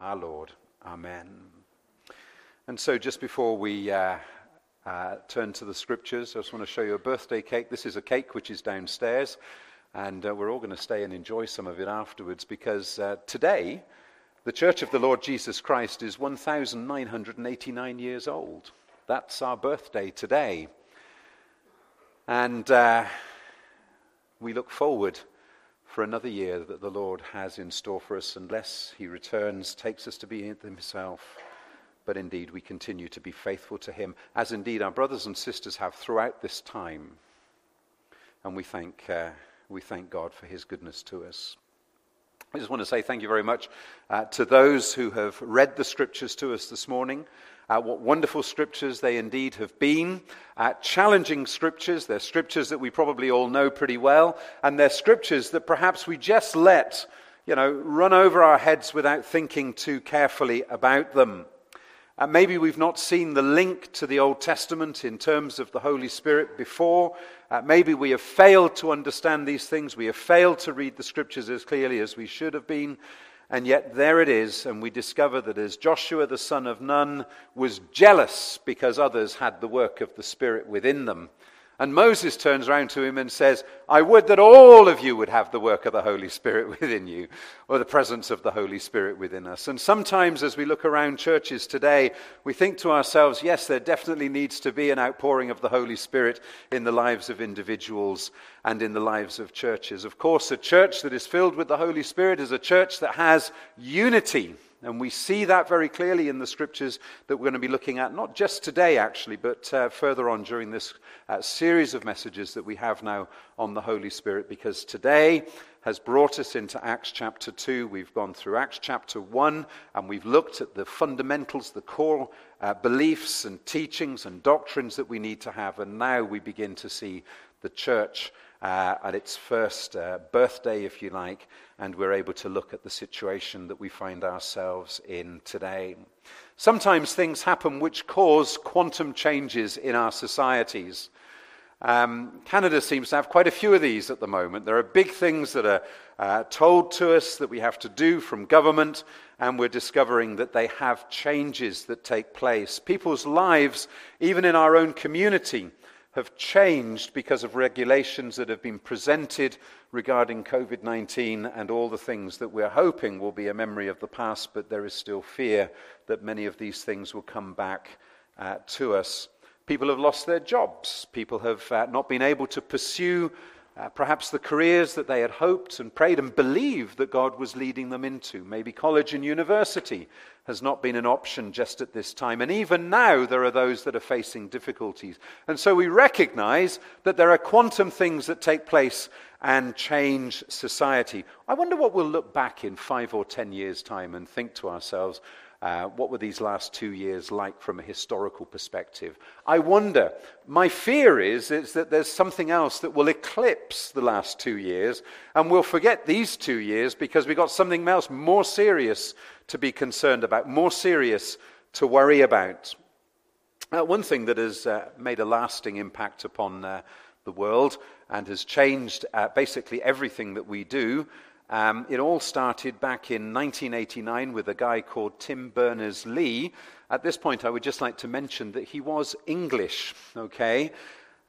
our Lord. Amen. And so, just before we uh, uh, turn to the scriptures, I just want to show you a birthday cake. This is a cake which is downstairs, and uh, we're all going to stay and enjoy some of it afterwards because uh, today, the Church of the Lord Jesus Christ is 1,989 years old. That's our birthday today. And uh, we look forward for another year that the Lord has in store for us, unless He returns, takes us to be Himself. But indeed, we continue to be faithful to Him, as indeed our brothers and sisters have throughout this time. And we thank, uh, we thank God for His goodness to us. I just want to say thank you very much uh, to those who have read the scriptures to us this morning. Uh, what wonderful scriptures they indeed have been. Challenging scriptures. They're scriptures that we probably all know pretty well. And they're scriptures that perhaps we just let, you know, run over our heads without thinking too carefully about them. Uh, maybe we've not seen the link to the Old Testament in terms of the Holy Spirit before. Uh, maybe we have failed to understand these things. We have failed to read the scriptures as clearly as we should have been. And yet there it is, and we discover that as Joshua the son of Nun was jealous because others had the work of the Spirit within them, and Moses turns around to him and says, I would that all of you would have the work of the Holy Spirit within you, or the presence of the Holy Spirit within us. And sometimes as we look around churches today, we think to ourselves, yes, there definitely needs to be an outpouring of the Holy Spirit in the lives of individuals and in the lives of churches. Of course, a church that is filled with the Holy Spirit is a church that has unity and we see that very clearly in the scriptures that we're going to be looking at, not just today, actually, but uh, further on during this uh, series of messages that we have now on the Holy Spirit, because today has brought us into Acts chapter 2. We've gone through Acts chapter 1, and we've looked at the fundamentals, the core uh, beliefs and teachings and doctrines that we need to have. And now we begin to see the church uh, at its first uh, birthday, if you like, and we're able to look at the situation that we find ourselves in today. Sometimes things happen which cause quantum changes in our societies. Um, Canada seems to have quite a few of these at the moment. There are big things that are uh, told to us that we have to do from government, and we're discovering that they have changes that take place. People's lives, even in our own community, have changed because of regulations that have been presented regarding COVID 19 and all the things that we're hoping will be a memory of the past, but there is still fear that many of these things will come back uh, to us. People have lost their jobs. People have uh, not been able to pursue uh, perhaps the careers that they had hoped and prayed and believed that God was leading them into. Maybe college and university has not been an option just at this time. And even now, there are those that are facing difficulties. And so we recognize that there are quantum things that take place and change society. I wonder what we'll look back in five or ten years' time and think to ourselves, uh, what were these last two years like from a historical perspective? I wonder. My fear is, is that there's something else that will eclipse the last two years, and we'll forget these two years because we've got something else more serious to be concerned about, more serious to worry about. Uh, one thing that has uh, made a lasting impact upon uh, the world and has changed uh, basically everything that we do um, it all started back in 1989 with a guy called Tim Berners Lee. At this point, I would just like to mention that he was English, okay?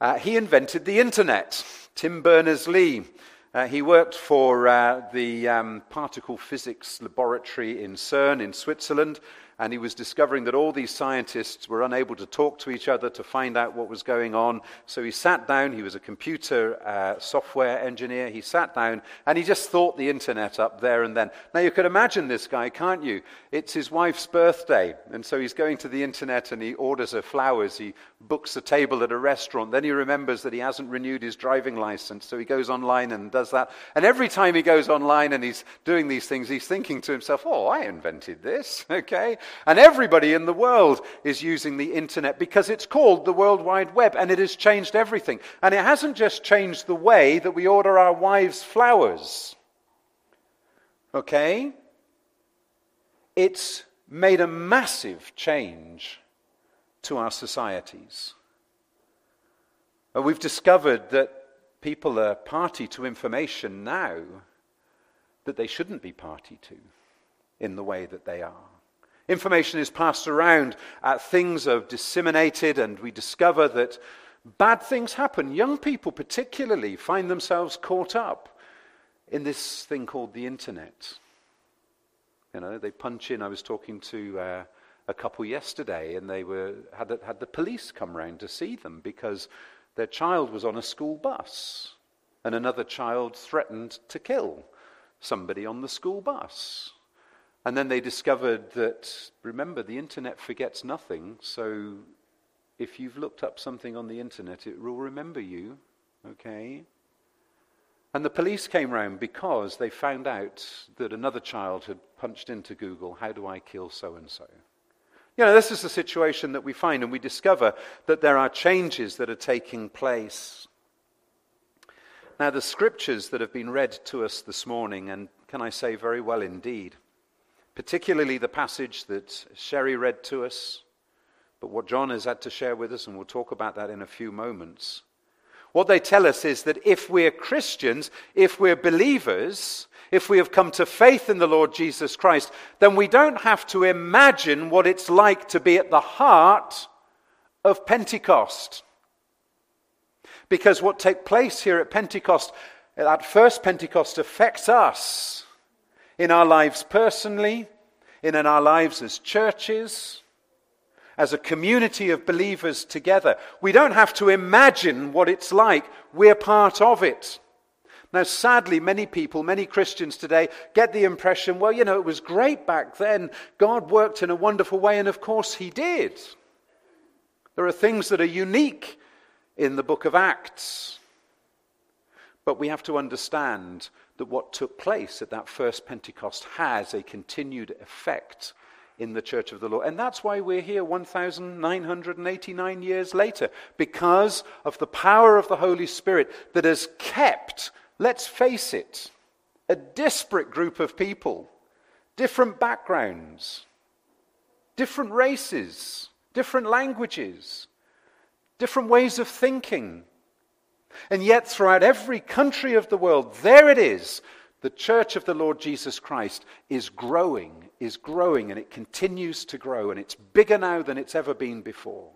Uh, he invented the internet, Tim Berners Lee. Uh, he worked for uh, the um, particle physics laboratory in CERN in Switzerland, and he was discovering that all these scientists were unable to talk to each other to find out what was going on. So he sat down, he was a computer uh, software engineer, he sat down and he just thought the internet up there and then. Now you could imagine this guy, can't you? It's his wife's birthday, and so he's going to the internet and he orders her flowers, he books a table at a restaurant, then he remembers that he hasn't renewed his driving license, so he goes online and does that. And every time he goes online and he's doing these things, he's thinking to himself, oh, I invented this, okay? And everybody in the world is using the internet because it's called the World Wide Web and it has changed everything. And it hasn't just changed the way that we order our wives' flowers. Okay? It's made a massive change to our societies. We've discovered that people are party to information now that they shouldn't be party to. in the way that they are. Information is passed around, uh, things are disseminated, and we discover that bad things happen. Young people, particularly, find themselves caught up in this thing called the internet. You know, they punch in. I was talking to uh, a couple yesterday, and they were had the, had the police come round to see them because their child was on a school bus, and another child threatened to kill somebody on the school bus. And then they discovered that, remember, the internet forgets nothing, so if you've looked up something on the internet, it will remember you, okay? And the police came round because they found out that another child had punched into Google, How do I kill so and so? You know, this is the situation that we find, and we discover that there are changes that are taking place. Now, the scriptures that have been read to us this morning, and can I say very well indeed, particularly the passage that Sherry read to us, but what John has had to share with us, and we'll talk about that in a few moments what they tell us is that if we're Christians, if we're believers, if we have come to faith in the Lord Jesus Christ, then we don't have to imagine what it's like to be at the heart of Pentecost. Because what takes place here at Pentecost, that first Pentecost, affects us in our lives personally, in our lives as churches, as a community of believers together. We don't have to imagine what it's like, we're part of it. Now, sadly, many people, many Christians today get the impression, well, you know, it was great back then. God worked in a wonderful way, and of course, He did. There are things that are unique in the book of Acts. But we have to understand that what took place at that first Pentecost has a continued effect in the church of the Lord. And that's why we're here 1,989 years later, because of the power of the Holy Spirit that has kept, let's face it, a disparate group of people, different backgrounds, different races, different languages, different ways of thinking. And yet, throughout every country of the world, there it is the church of the Lord Jesus Christ is growing, is growing, and it continues to grow, and it's bigger now than it's ever been before.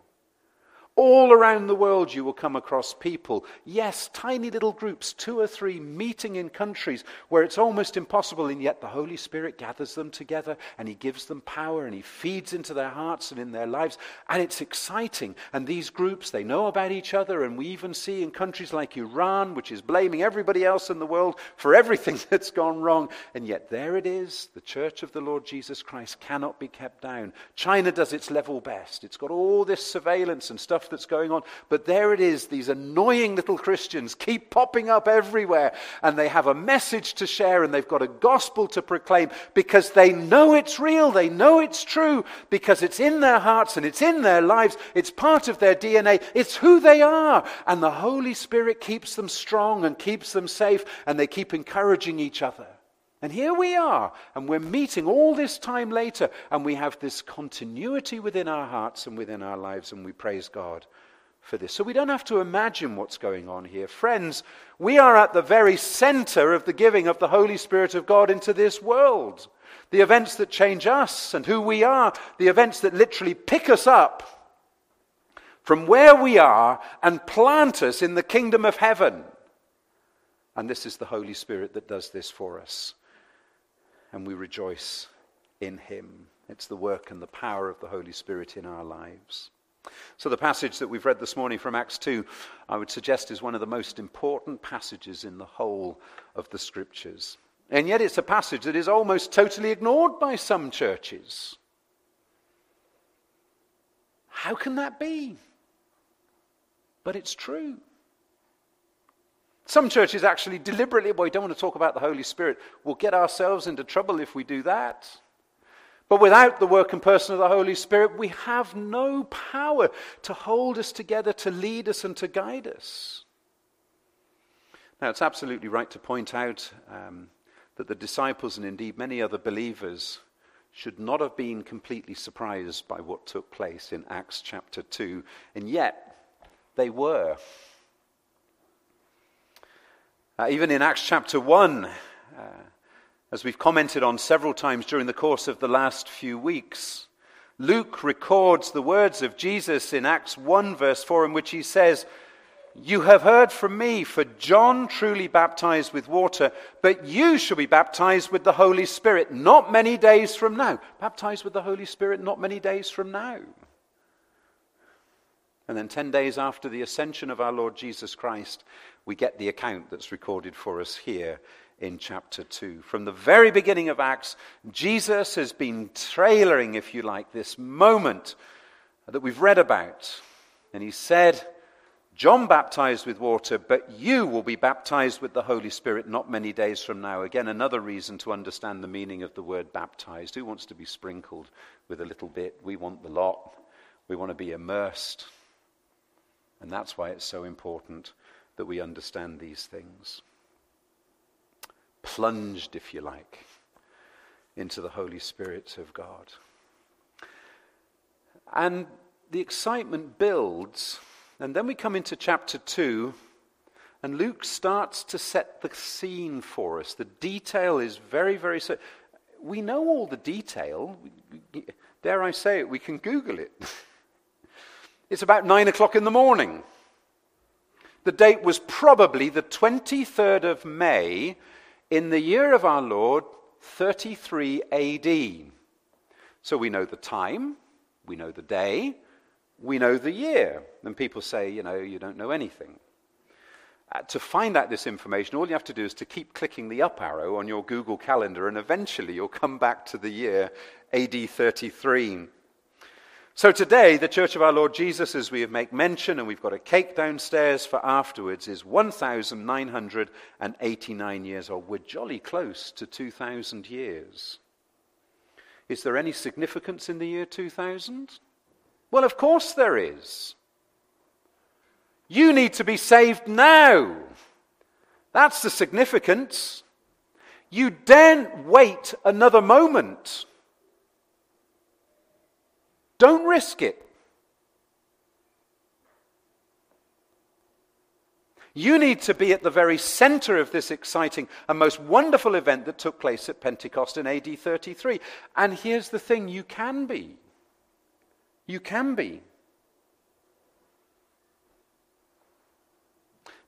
All around the world, you will come across people, yes, tiny little groups, two or three, meeting in countries where it's almost impossible, and yet the Holy Spirit gathers them together and He gives them power and He feeds into their hearts and in their lives. And it's exciting. And these groups, they know about each other, and we even see in countries like Iran, which is blaming everybody else in the world for everything that's gone wrong. And yet there it is. The church of the Lord Jesus Christ cannot be kept down. China does its level best, it's got all this surveillance and stuff stuff that's going on. But there it is, these annoying little Christians keep popping up everywhere, and they have a message to share, and they've got a gospel to proclaim because they know it's real, they know it's true, because it's in their hearts and it's in their lives, it's part of their DNA, it's who they are. And the Holy Spirit keeps them strong and keeps them safe, and they keep encouraging each other. And here we are, and we're meeting all this time later, and we have this continuity within our hearts and within our lives, and we praise God for this. So we don't have to imagine what's going on here. Friends, we are at the very center of the giving of the Holy Spirit of God into this world. The events that change us and who we are, the events that literally pick us up from where we are and plant us in the kingdom of heaven. And this is the Holy Spirit that does this for us and we rejoice in him. It's the work and the power of the Holy Spirit in our lives. So, the passage that we've read this morning from Acts 2, I would suggest is one of the most important passages in the whole of the scriptures. And yet, it's a passage that is almost totally ignored by some churches. How can that be? But it's true. Some churches actually deliberately, well, we don't want to talk about the Holy Spirit. We'll get ourselves into trouble if we do that. But without the work and person of the Holy Spirit, we have no power to hold us together, to lead us, and to guide us. Now, it's absolutely right to point out um, that the disciples and indeed many other believers should not have been completely surprised by what took place in Acts chapter 2, and yet they were. Uh, even in Acts chapter 1, uh, as we've commented on several times during the course of the last few weeks, Luke records the words of Jesus in Acts 1, verse 4, in which he says, You have heard from me, for John truly baptized with water, but you shall be baptized with the Holy Spirit not many days from now. Baptized with the Holy Spirit not many days from now. And then 10 days after the ascension of our Lord Jesus Christ, we get the account that's recorded for us here in chapter 2. From the very beginning of Acts, Jesus has been trailering, if you like, this moment that we've read about. And he said, John baptized with water, but you will be baptized with the Holy Spirit not many days from now. Again, another reason to understand the meaning of the word baptized. Who wants to be sprinkled with a little bit? We want the lot. We want to be immersed. And that's why it's so important that we understand these things plunged, if you like, into the Holy Spirit of God. And the excitement builds, and then we come into chapter 2, and Luke starts to set the scene for us. The detail is very, very. So we know all the detail. Dare I say it, we can Google it. It's about nine o'clock in the morning. The date was probably the 23rd of May in the year of our Lord, 33 AD. So we know the time, we know the day, we know the year. And people say, you know, you don't know anything. Uh, to find out this information, all you have to do is to keep clicking the up arrow on your Google Calendar, and eventually you'll come back to the year AD 33. So today, the Church of our Lord Jesus, as we have make mention, and we've got a cake downstairs for afterwards, is 1,989 years old. We're jolly close to 2,000 years. Is there any significance in the year 2000? Well, of course there is. You need to be saved now. That's the significance. You daren't wait another moment. Don't risk it. You need to be at the very center of this exciting and most wonderful event that took place at Pentecost in AD 33. And here's the thing you can be. You can be.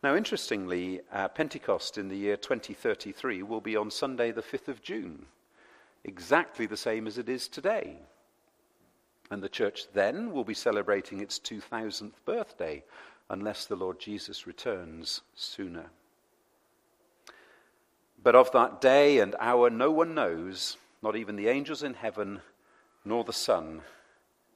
Now, interestingly, uh, Pentecost in the year 2033 will be on Sunday, the 5th of June, exactly the same as it is today. And the church then will be celebrating its 2000th birthday, unless the Lord Jesus returns sooner. But of that day and hour no one knows, not even the angels in heaven, nor the Son,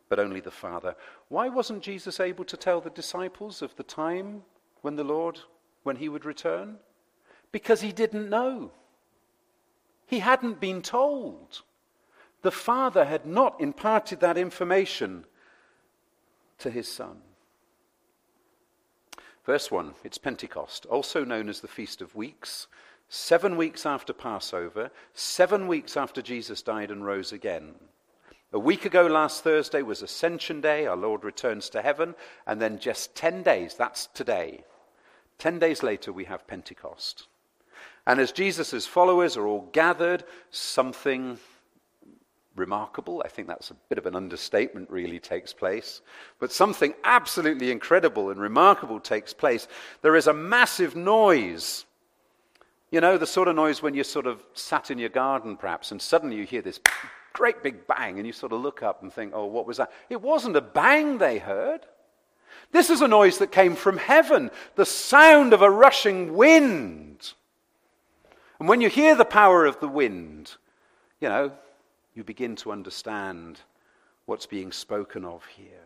but only the Father. Why wasn't Jesus able to tell the disciples of the time when the Lord, when he would return? Because he didn't know. He hadn't been told the Father had not imparted that information to his Son. Verse 1 it's Pentecost, also known as the Feast of Weeks. Seven weeks after Passover, seven weeks after Jesus died and rose again. A week ago, last Thursday, was Ascension Day. Our Lord returns to heaven. And then just 10 days, that's today. 10 days later, we have Pentecost. And as Jesus' followers are all gathered, something remarkable. I think that's a bit of an understatement, really, takes place. But something absolutely incredible and remarkable takes place. There is a massive noise. You know, the sort of noise when you're sort of sat in your garden, perhaps, and suddenly you hear this great big bang, and you sort of look up and think, oh, what was that? It wasn't a bang they heard. This is a noise that came from heaven, the sound of a rushing wind. And when you hear the power of the wind, you know, you begin to understand what's being spoken of here.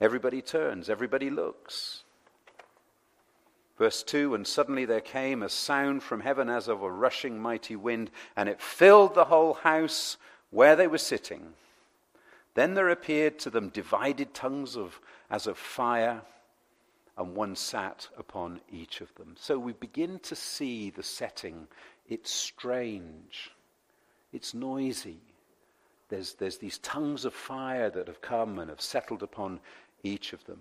Everybody turns, everybody looks. Verse 2 And suddenly there came a sound from heaven as of a rushing mighty wind, and it filled the whole house where they were sitting. Then there appeared to them divided tongues of, as of fire, and one sat upon each of them. So we begin to see the setting. It's strange. It's noisy. There's, there's these tongues of fire that have come and have settled upon each of them.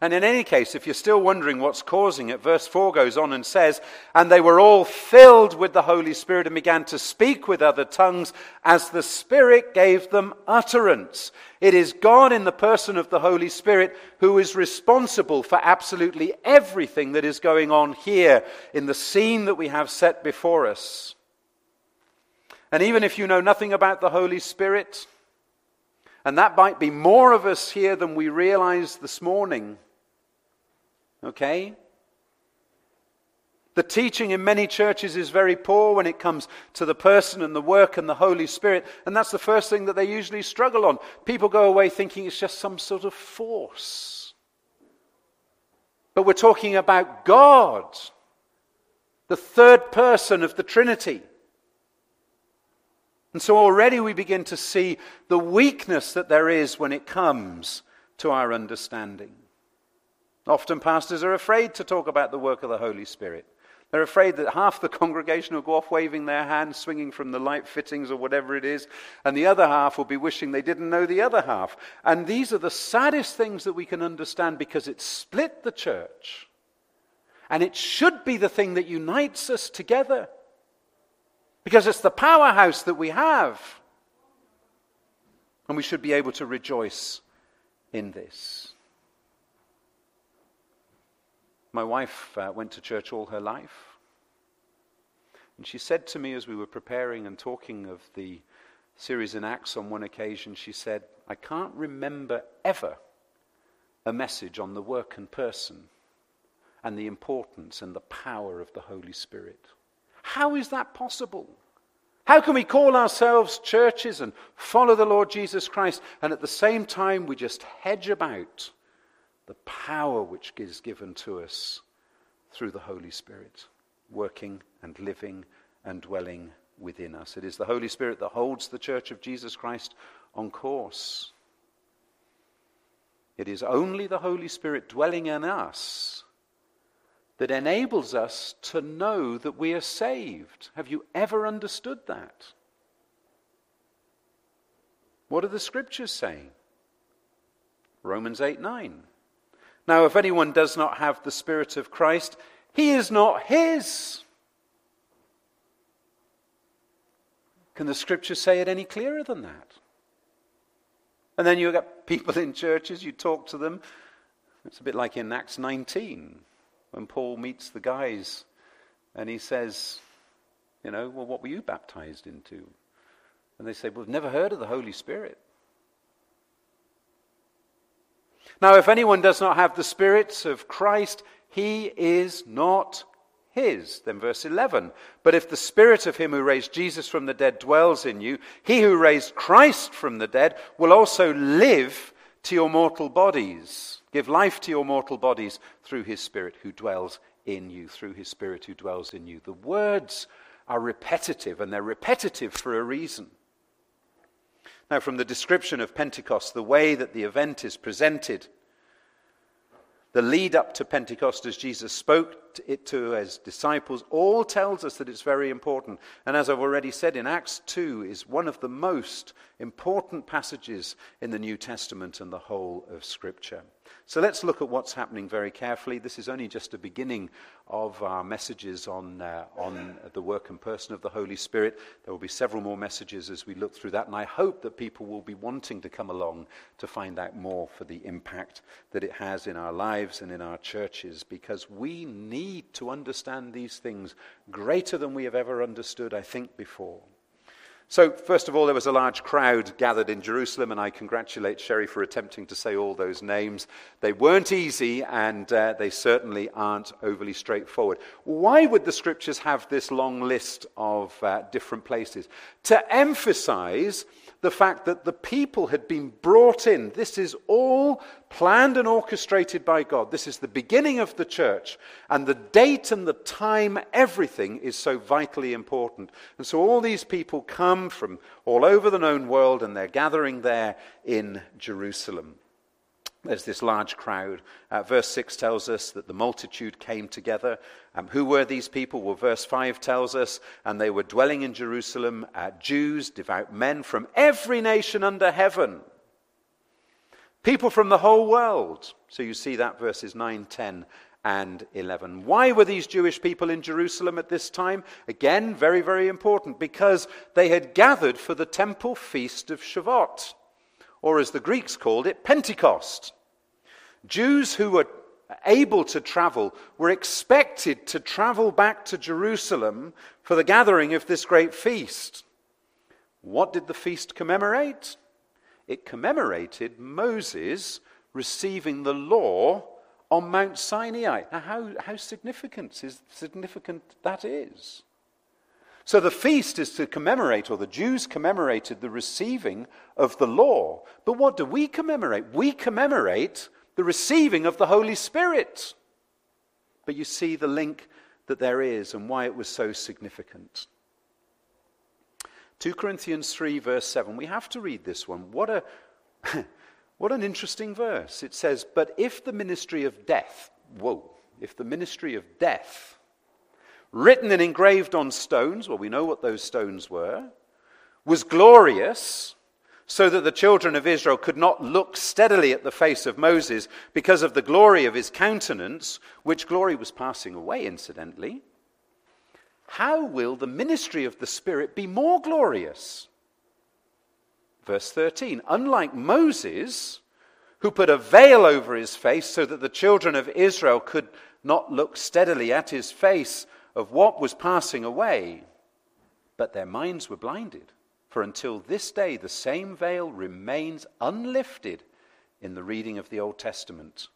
And in any case, if you're still wondering what's causing it, verse 4 goes on and says, And they were all filled with the Holy Spirit and began to speak with other tongues as the Spirit gave them utterance. It is God in the person of the Holy Spirit who is responsible for absolutely everything that is going on here in the scene that we have set before us. And even if you know nothing about the Holy Spirit, and that might be more of us here than we realize this morning, okay? The teaching in many churches is very poor when it comes to the person and the work and the Holy Spirit, and that's the first thing that they usually struggle on. People go away thinking it's just some sort of force. But we're talking about God, the third person of the Trinity. And so already we begin to see the weakness that there is when it comes to our understanding. Often pastors are afraid to talk about the work of the Holy Spirit. They're afraid that half the congregation will go off waving their hands, swinging from the light fittings or whatever it is, and the other half will be wishing they didn't know the other half. And these are the saddest things that we can understand because it split the church. And it should be the thing that unites us together because it's the powerhouse that we have. And we should be able to rejoice in this. My wife uh, went to church all her life. And she said to me as we were preparing and talking of the series in Acts on one occasion, she said, I can't remember ever a message on the work and person and the importance and the power of the Holy Spirit. How is that possible? How can we call ourselves churches and follow the Lord Jesus Christ and at the same time we just hedge about the power which is given to us through the Holy Spirit, working and living and dwelling within us? It is the Holy Spirit that holds the church of Jesus Christ on course. It is only the Holy Spirit dwelling in us that enables us to know that we are saved. Have you ever understood that? What are the scriptures saying? Romans 8 9. Now, if anyone does not have the Spirit of Christ, he is not his. Can the scripture say it any clearer than that? And then you get people in churches, you talk to them. It's a bit like in Acts 19 when Paul meets the guys and he says, You know, well, what were you baptized into? And they say, We've never heard of the Holy Spirit. Now, if anyone does not have the Spirit of Christ, he is not his. Then, verse 11. But if the Spirit of him who raised Jesus from the dead dwells in you, he who raised Christ from the dead will also live to your mortal bodies Give life to your mortal bodies through his Spirit who dwells in you, through his Spirit who dwells in you. The words are repetitive, and they're repetitive for a reason. Now, from the description of Pentecost, the way that the event is presented, the lead up to Pentecost as Jesus spoke it to his disciples, all tells us that it's very important. And as I've already said, in Acts 2 is one of the most important passages in the New Testament and the whole of Scripture. So let's look at what's happening very carefully. This is only just a beginning of our messages on, uh, on the work and person of the Holy Spirit. There will be several more messages as we look through that, and I hope that people will be wanting to come along to find out more for the impact that it has in our lives and in our churches, because we need to understand these things greater than we have ever understood, I think, before. So, first of all, there was a large crowd gathered in Jerusalem, and I congratulate Sherry for attempting to say all those names. They weren't easy, and uh, they certainly aren't overly straightforward. Why would the scriptures have this long list of uh, different places? To emphasize the fact that the people had been brought in. This is all planned and orchestrated by God. This is the beginning of the church. And the date and the time, everything is so vitally important. And so all these people come from all over the known world and they're gathering there in Jerusalem. There's this large crowd. Uh, verse 6 tells us that the multitude came together. Um, who were these people? Well, verse 5 tells us, and they were dwelling in Jerusalem, uh, Jews, devout men from every nation under heaven. People from the whole world. So you see that verses 9, 10, and 11. Why were these Jewish people in Jerusalem at this time? Again, very, very important, because they had gathered for the temple feast of Shavuot, or as the Greeks called it, Pentecost. Jews who were able to travel were expected to travel back to Jerusalem for the gathering of this great feast. What did the feast commemorate? It commemorated Moses receiving the law on Mount Sinai. Now, how, how significant is significant that is? So the feast is to commemorate, or the Jews commemorated the receiving of the law. But what do we commemorate? We commemorate the receiving of the Holy Spirit. But you see the link that there is and why it was so significant. 2 Corinthians 3, verse 7. We have to read this one. What, a, what an interesting verse. It says, But if the ministry of death, whoa, if the ministry of death, written and engraved on stones, well, we know what those stones were, was glorious, so that the children of Israel could not look steadily at the face of Moses because of the glory of his countenance, which glory was passing away, incidentally how will the ministry of the Spirit be more glorious? Verse 13 Unlike Moses, who put a veil over his face so that the children of Israel could not look steadily at his face of what was passing away, but their minds were blinded. For until this day, the same veil remains unlifted in the reading of the Old Testament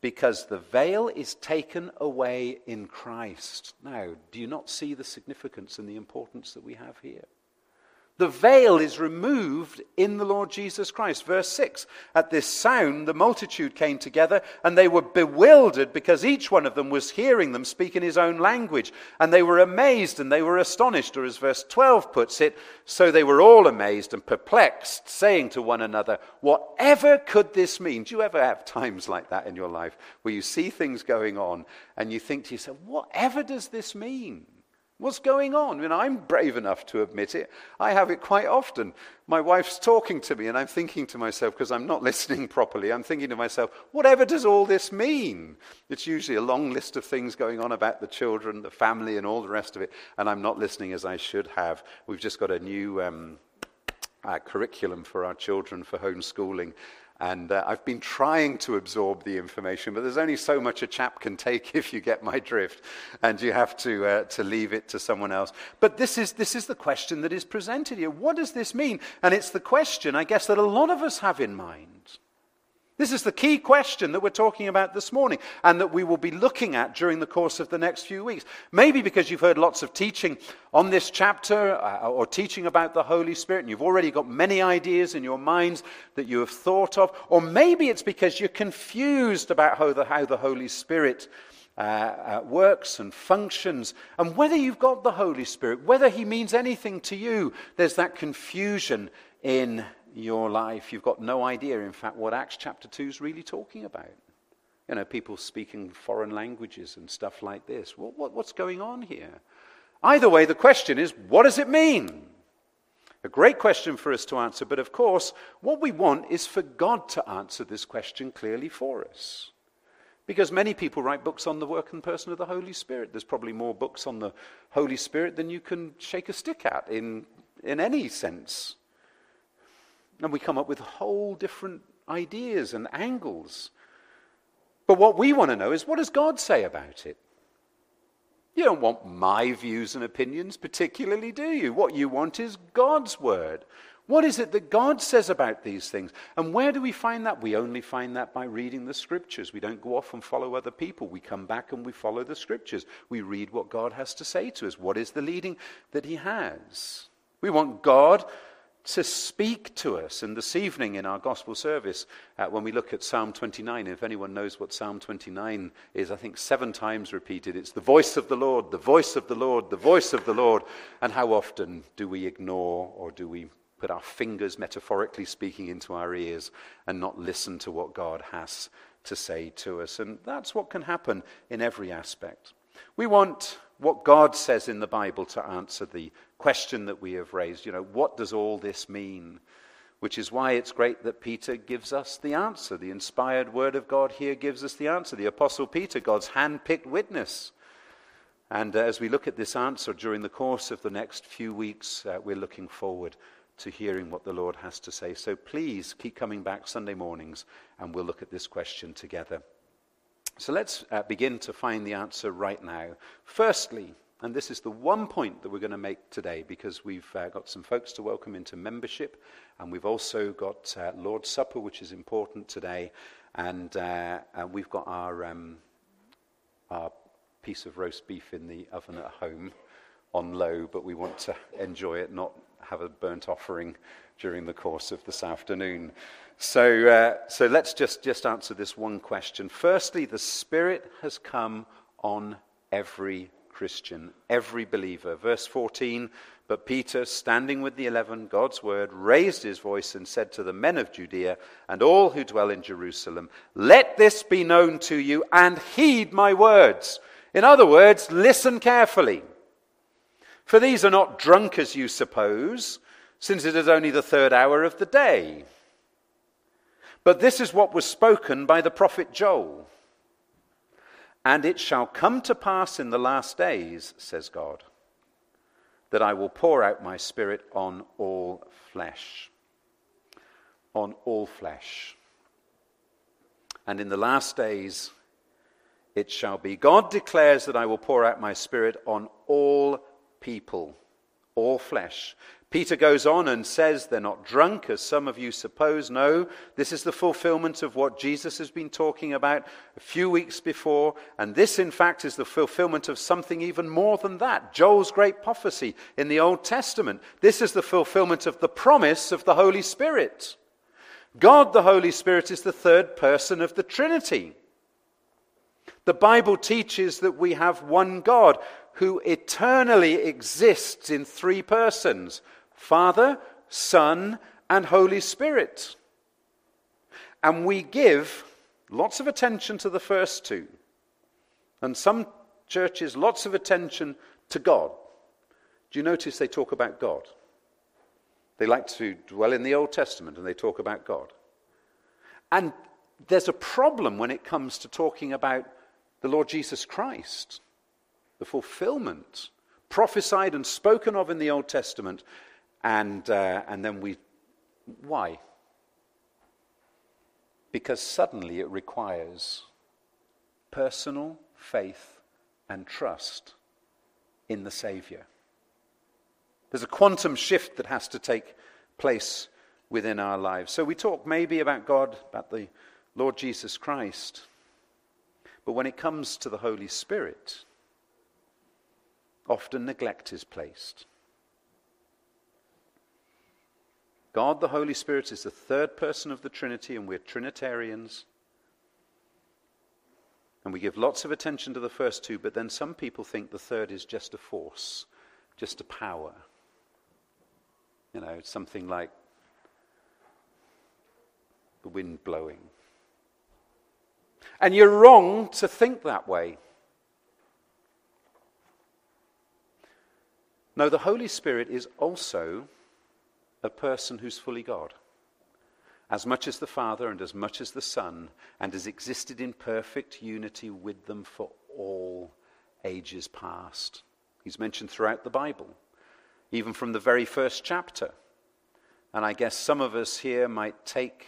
because the veil is taken away in Christ. Now, do you not see the significance and the importance that we have here? The veil is removed in the Lord Jesus Christ. Verse 6 At this sound, the multitude came together, and they were bewildered because each one of them was hearing them speak in his own language. And they were amazed and they were astonished, or as verse 12 puts it, so they were all amazed and perplexed, saying to one another, Whatever could this mean? Do you ever have times like that in your life where you see things going on and you think to yourself, Whatever does this mean? What's going on? I mean, I'm brave enough to admit it. I have it quite often. My wife's talking to me, and I'm thinking to myself, because I'm not listening properly, I'm thinking to myself, whatever does all this mean? It's usually a long list of things going on about the children, the family, and all the rest of it, and I'm not listening as I should have. We've just got a new um, uh, curriculum for our children for homeschooling, and uh, I've been trying to absorb the information, but there's only so much a chap can take if you get my drift, and you have to, uh, to leave it to someone else. But this is, this is the question that is presented here. What does this mean? And it's the question, I guess, that a lot of us have in mind. This is the key question that we're talking about this morning and that we will be looking at during the course of the next few weeks. Maybe because you've heard lots of teaching on this chapter uh, or teaching about the Holy Spirit and you've already got many ideas in your minds that you have thought of. Or maybe it's because you're confused about how the, how the Holy Spirit uh, uh, works and functions and whether you've got the Holy Spirit, whether He means anything to you. There's that confusion in your life, you've got no idea, in fact, what Acts chapter 2 is really talking about. You know, people speaking foreign languages and stuff like this. What, what, what's going on here? Either way, the question is what does it mean? A great question for us to answer, but of course, what we want is for God to answer this question clearly for us. Because many people write books on the work and person of the Holy Spirit. There's probably more books on the Holy Spirit than you can shake a stick at in, in any sense. And we come up with whole different ideas and angles. But what we want to know is what does God say about it? You don't want my views and opinions particularly, do you? What you want is God's word. What is it that God says about these things? And where do we find that? We only find that by reading the scriptures. We don't go off and follow other people. We come back and we follow the scriptures. We read what God has to say to us. What is the leading that He has? We want God to speak to us. And this evening in our gospel service, uh, when we look at Psalm 29, if anyone knows what Psalm 29 is, I think seven times repeated, it's the voice of the Lord, the voice of the Lord, the voice of the Lord. And how often do we ignore or do we put our fingers, metaphorically speaking, into our ears and not listen to what God has to say to us? And that's what can happen in every aspect. We want what God says in the Bible to answer the question that we have raised. You know, what does all this mean? which is why it's great that Peter gives us the answer. The inspired word of God here gives us the answer. The Apostle Peter, God's hand picked witness. And uh, as we look at this answer during the course of the next few weeks, uh, we're looking forward to hearing what the Lord has to say. So please keep coming back Sunday mornings and we'll look at this question together. So let's uh, begin to find the answer right now. Firstly, and this is the one point that we're going to make today because we've uh, got some folks to welcome into membership, and we've also got uh, Lord's Supper, which is important today, and, uh, and we've got our, um, our piece of roast beef in the oven at home on low, but we want to enjoy it, not have a burnt offering during the course of this afternoon. So, uh, so let's just, just answer this one question. Firstly, the Spirit has come on every Christian, every believer. Verse 14 But Peter, standing with the eleven, God's word, raised his voice and said to the men of Judea and all who dwell in Jerusalem, Let this be known to you and heed my words. In other words, listen carefully. For these are not drunk as you suppose, since it is only the third hour of the day. But this is what was spoken by the prophet Joel. And it shall come to pass in the last days, says God, that I will pour out my spirit on all flesh. On all flesh. And in the last days it shall be. God declares that I will pour out my spirit on all people, all flesh. Peter goes on and says they're not drunk, as some of you suppose. No, this is the fulfillment of what Jesus has been talking about a few weeks before. And this, in fact, is the fulfillment of something even more than that Joel's great prophecy in the Old Testament. This is the fulfillment of the promise of the Holy Spirit. God, the Holy Spirit, is the third person of the Trinity. The Bible teaches that we have one God who eternally exists in three persons Father, Son, and Holy Spirit. And we give lots of attention to the first two. And some churches, lots of attention to God. Do you notice they talk about God? They like to dwell in the Old Testament and they talk about God. And there's a problem when it comes to talking about the Lord Jesus Christ, the fulfillment prophesied and spoken of in the Old Testament and, uh, and then we. Why? Because suddenly it requires personal faith and trust in the Savior. There's a quantum shift that has to take place within our lives. So we talk maybe about God, about the Lord Jesus Christ, but when it comes to the Holy Spirit, often neglect is placed. God the Holy Spirit is the third person of the Trinity, and we're Trinitarians. And we give lots of attention to the first two, but then some people think the third is just a force, just a power. You know, something like the wind blowing. And you're wrong to think that way. No, the Holy Spirit is also a person who's fully God, as much as the Father and as much as the Son, and has existed in perfect unity with them for all ages past. He's mentioned throughout the Bible, even from the very first chapter. And I guess some of us here might take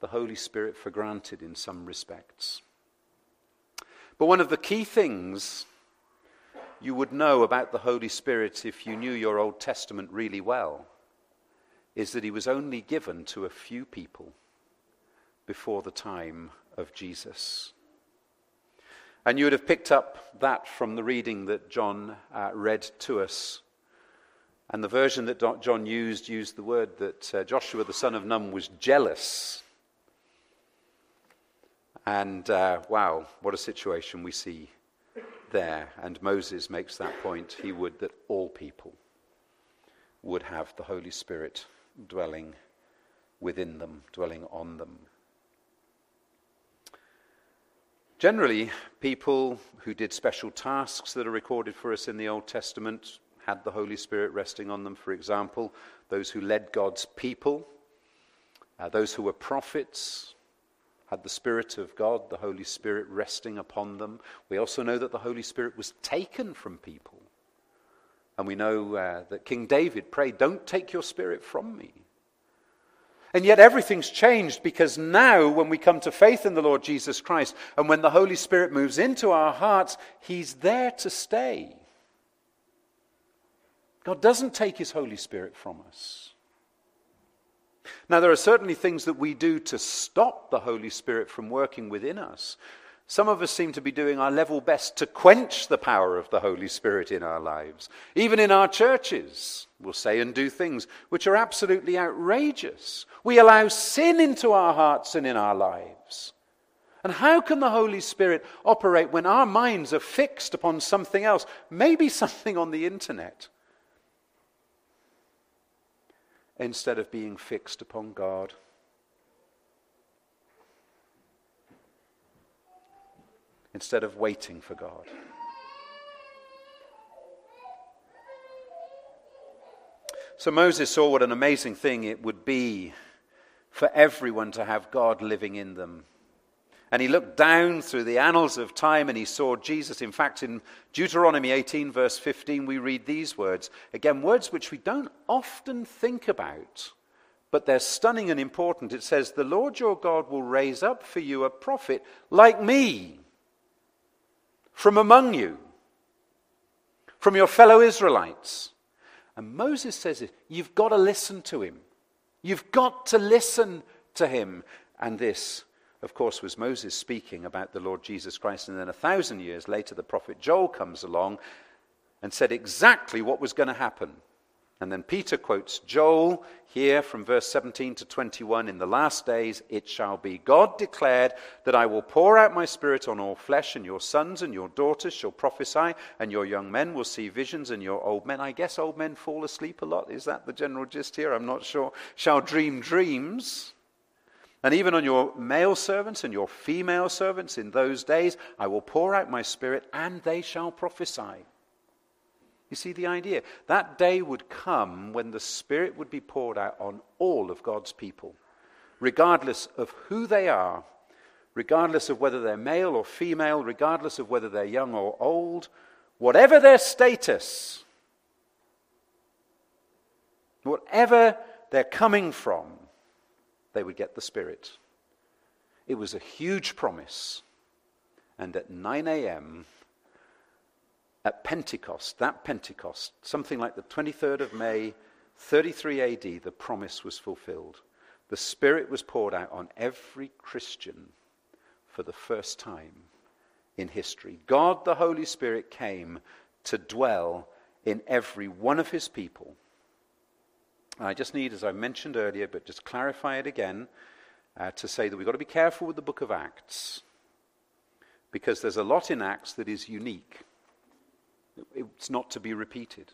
the Holy Spirit for granted in some respects. But one of the key things you would know about the Holy Spirit if you knew your Old Testament really well is that he was only given to a few people before the time of Jesus. And you would have picked up that from the reading that John uh, read to us. And the version that John used used the word that uh, Joshua the son of Nun was jealous. And uh, wow, what a situation we see there. And Moses makes that point. He would that all people would have the Holy Spirit dwelling within them, dwelling on them. Generally, people who did special tasks that are recorded for us in the Old Testament had the Holy Spirit resting on them. For example, those who led God's people Uh, those who were prophets had the Spirit of God, the Holy Spirit resting upon them. We also know that the Holy Spirit was taken from people. And we know uh, that King David prayed, Don't take your Spirit from me. And yet everything's changed because now, when we come to faith in the Lord Jesus Christ and when the Holy Spirit moves into our hearts, He's there to stay. God doesn't take His Holy Spirit from us. Now, there are certainly things that we do to stop the Holy Spirit from working within us. Some of us seem to be doing our level best to quench the power of the Holy Spirit in our lives. Even in our churches, we'll say and do things which are absolutely outrageous. We allow sin into our hearts and in our lives. And how can the Holy Spirit operate when our minds are fixed upon something else, maybe something on the internet? instead of being fixed upon God. Instead of waiting for God. So Moses saw what an amazing thing it would be for everyone to have God living in them. And he looked down through the annals of time and he saw Jesus. In fact, in Deuteronomy 18, verse 15, we read these words. Again, words which we don't often think about, but they're stunning and important. It says, The Lord your God will raise up for you a prophet like me from among you, from your fellow Israelites. And Moses says, You've got to listen to him. You've got to listen to him. And this of course, was Moses speaking about the Lord Jesus Christ. And then a thousand years later, the prophet Joel comes along and said exactly what was going to happen. And then Peter quotes Joel here from verse 17 to 21 In the last days it shall be, God declared that I will pour out my spirit on all flesh, and your sons and your daughters shall prophesy, and your young men will see visions, and your old men, I guess old men fall asleep a lot. Is that the general gist here? I'm not sure. Shall dream dreams. And even on your male servants and your female servants in those days, I will pour out my spirit, and they shall prophesy. You see the idea? That day would come when the Spirit would be poured out on all of God's people, regardless of who they are, regardless of whether they're male or female, regardless of whether they're young or old, whatever their status, whatever they're coming from, they would get the Spirit. It was a huge promise. And at 9 a.m., at Pentecost, that Pentecost, something like the 23rd of May, 33 AD, the promise was fulfilled. The Spirit was poured out on every Christian for the first time in history. God, the Holy Spirit, came to dwell in every one of his people. I just need, as I mentioned earlier, but just clarify it again, uh, to say that we've got to be careful with the book of Acts because there's a lot in Acts that is unique. It's not to be repeated.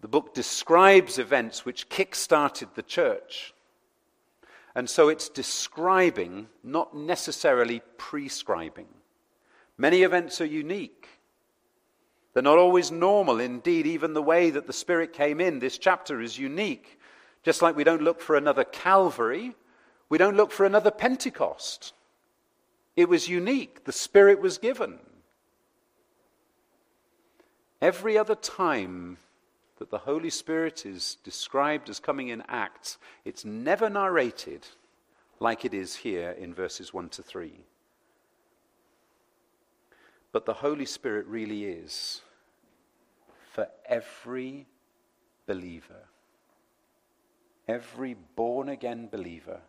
The book describes events which kick started the church. And so it's describing, not necessarily prescribing. Many events are unique. They're not always normal. Indeed, even the way that the Spirit came in, this chapter is unique. Just like we don't look for another Calvary, we don't look for another Pentecost. It was unique. The Spirit was given. Every other time that the Holy Spirit is described as coming in Acts, it's never narrated like it is here in verses 1 to 3. But the Holy Spirit really is for every believer, every born again believer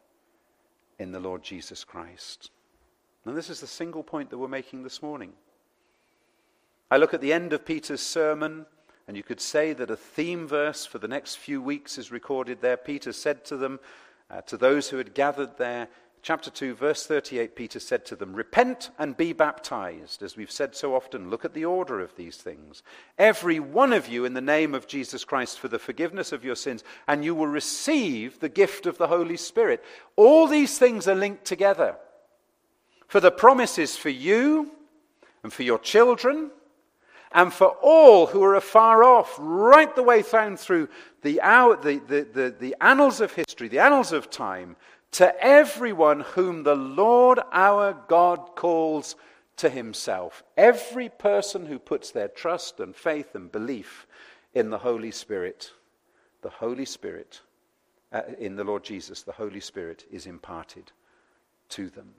in the Lord Jesus Christ. And this is the single point that we're making this morning. I look at the end of Peter's sermon, and you could say that a theme verse for the next few weeks is recorded there. Peter said to them, uh, to those who had gathered there, chapter 2, verse 38, Peter said to them, Repent and be baptized. As we've said so often, look at the order of these things. Every one of you in the name of Jesus Christ for the forgiveness of your sins, and you will receive the gift of the Holy Spirit. All these things are linked together. For the promise is for you and for your children and for all who are afar off, right the way down through the, hour, the, the, the, the annals of history, the annals of time, to everyone whom the Lord our God calls to himself. Every person who puts their trust and faith and belief in the Holy Spirit, the Holy Spirit, uh, in the Lord Jesus, the Holy Spirit is imparted to them.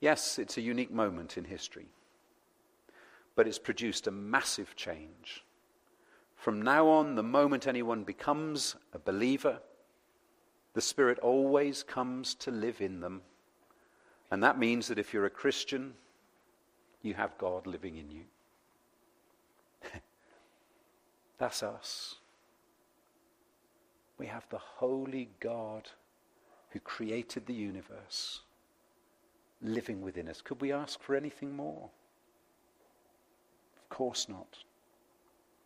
Yes, it's a unique moment in history, but it's produced a massive change. From now on, the moment anyone becomes a believer, the Spirit always comes to live in them. And that means that if you're a Christian, you have God living in you. That's us. We have the holy God who created the universe living within us. Could we ask for anything more? Of course not.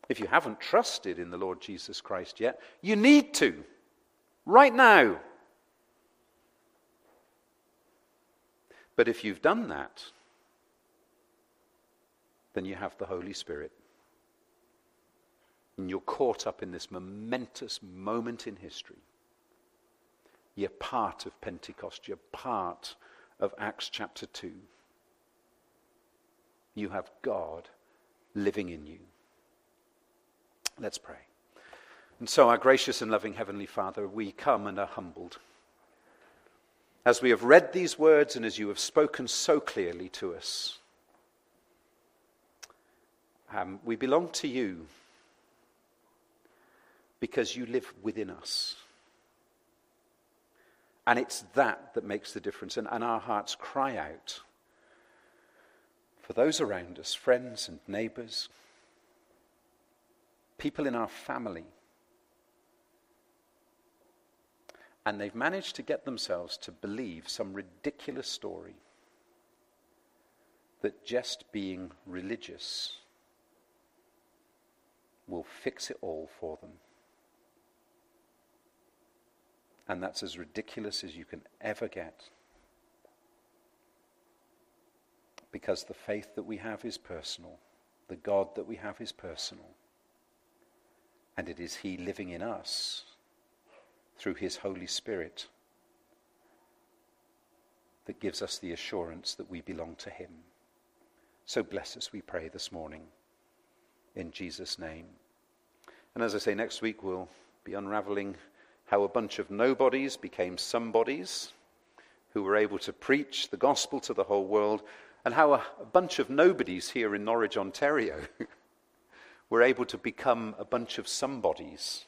If you haven't trusted in the Lord Jesus Christ yet, you need to. Right now. But if you've done that, then you have the Holy Spirit. And you're caught up in this momentous moment in history. You're part of Pentecost. You're part of Acts chapter 2. You have God living in you. Let's pray. And so, our gracious and loving Heavenly Father, we come and are humbled. As we have read these words and as you have spoken so clearly to us, um, we belong to you because you live within us. And it's that that makes the difference. And, and our hearts cry out for those around us, friends and neighbors, people in our family And they've managed to get themselves to believe some ridiculous story that just being religious will fix it all for them. And that's as ridiculous as you can ever get. Because the faith that we have is personal, the God that we have is personal, and it is He living in us through his Holy Spirit that gives us the assurance that we belong to him. So bless us, we pray this morning, in Jesus' name. And as I say, next week we'll be unraveling how a bunch of nobodies became somebodies who were able to preach the gospel to the whole world, and how a, a bunch of nobodies here in Norwich, Ontario, were able to become a bunch of somebodies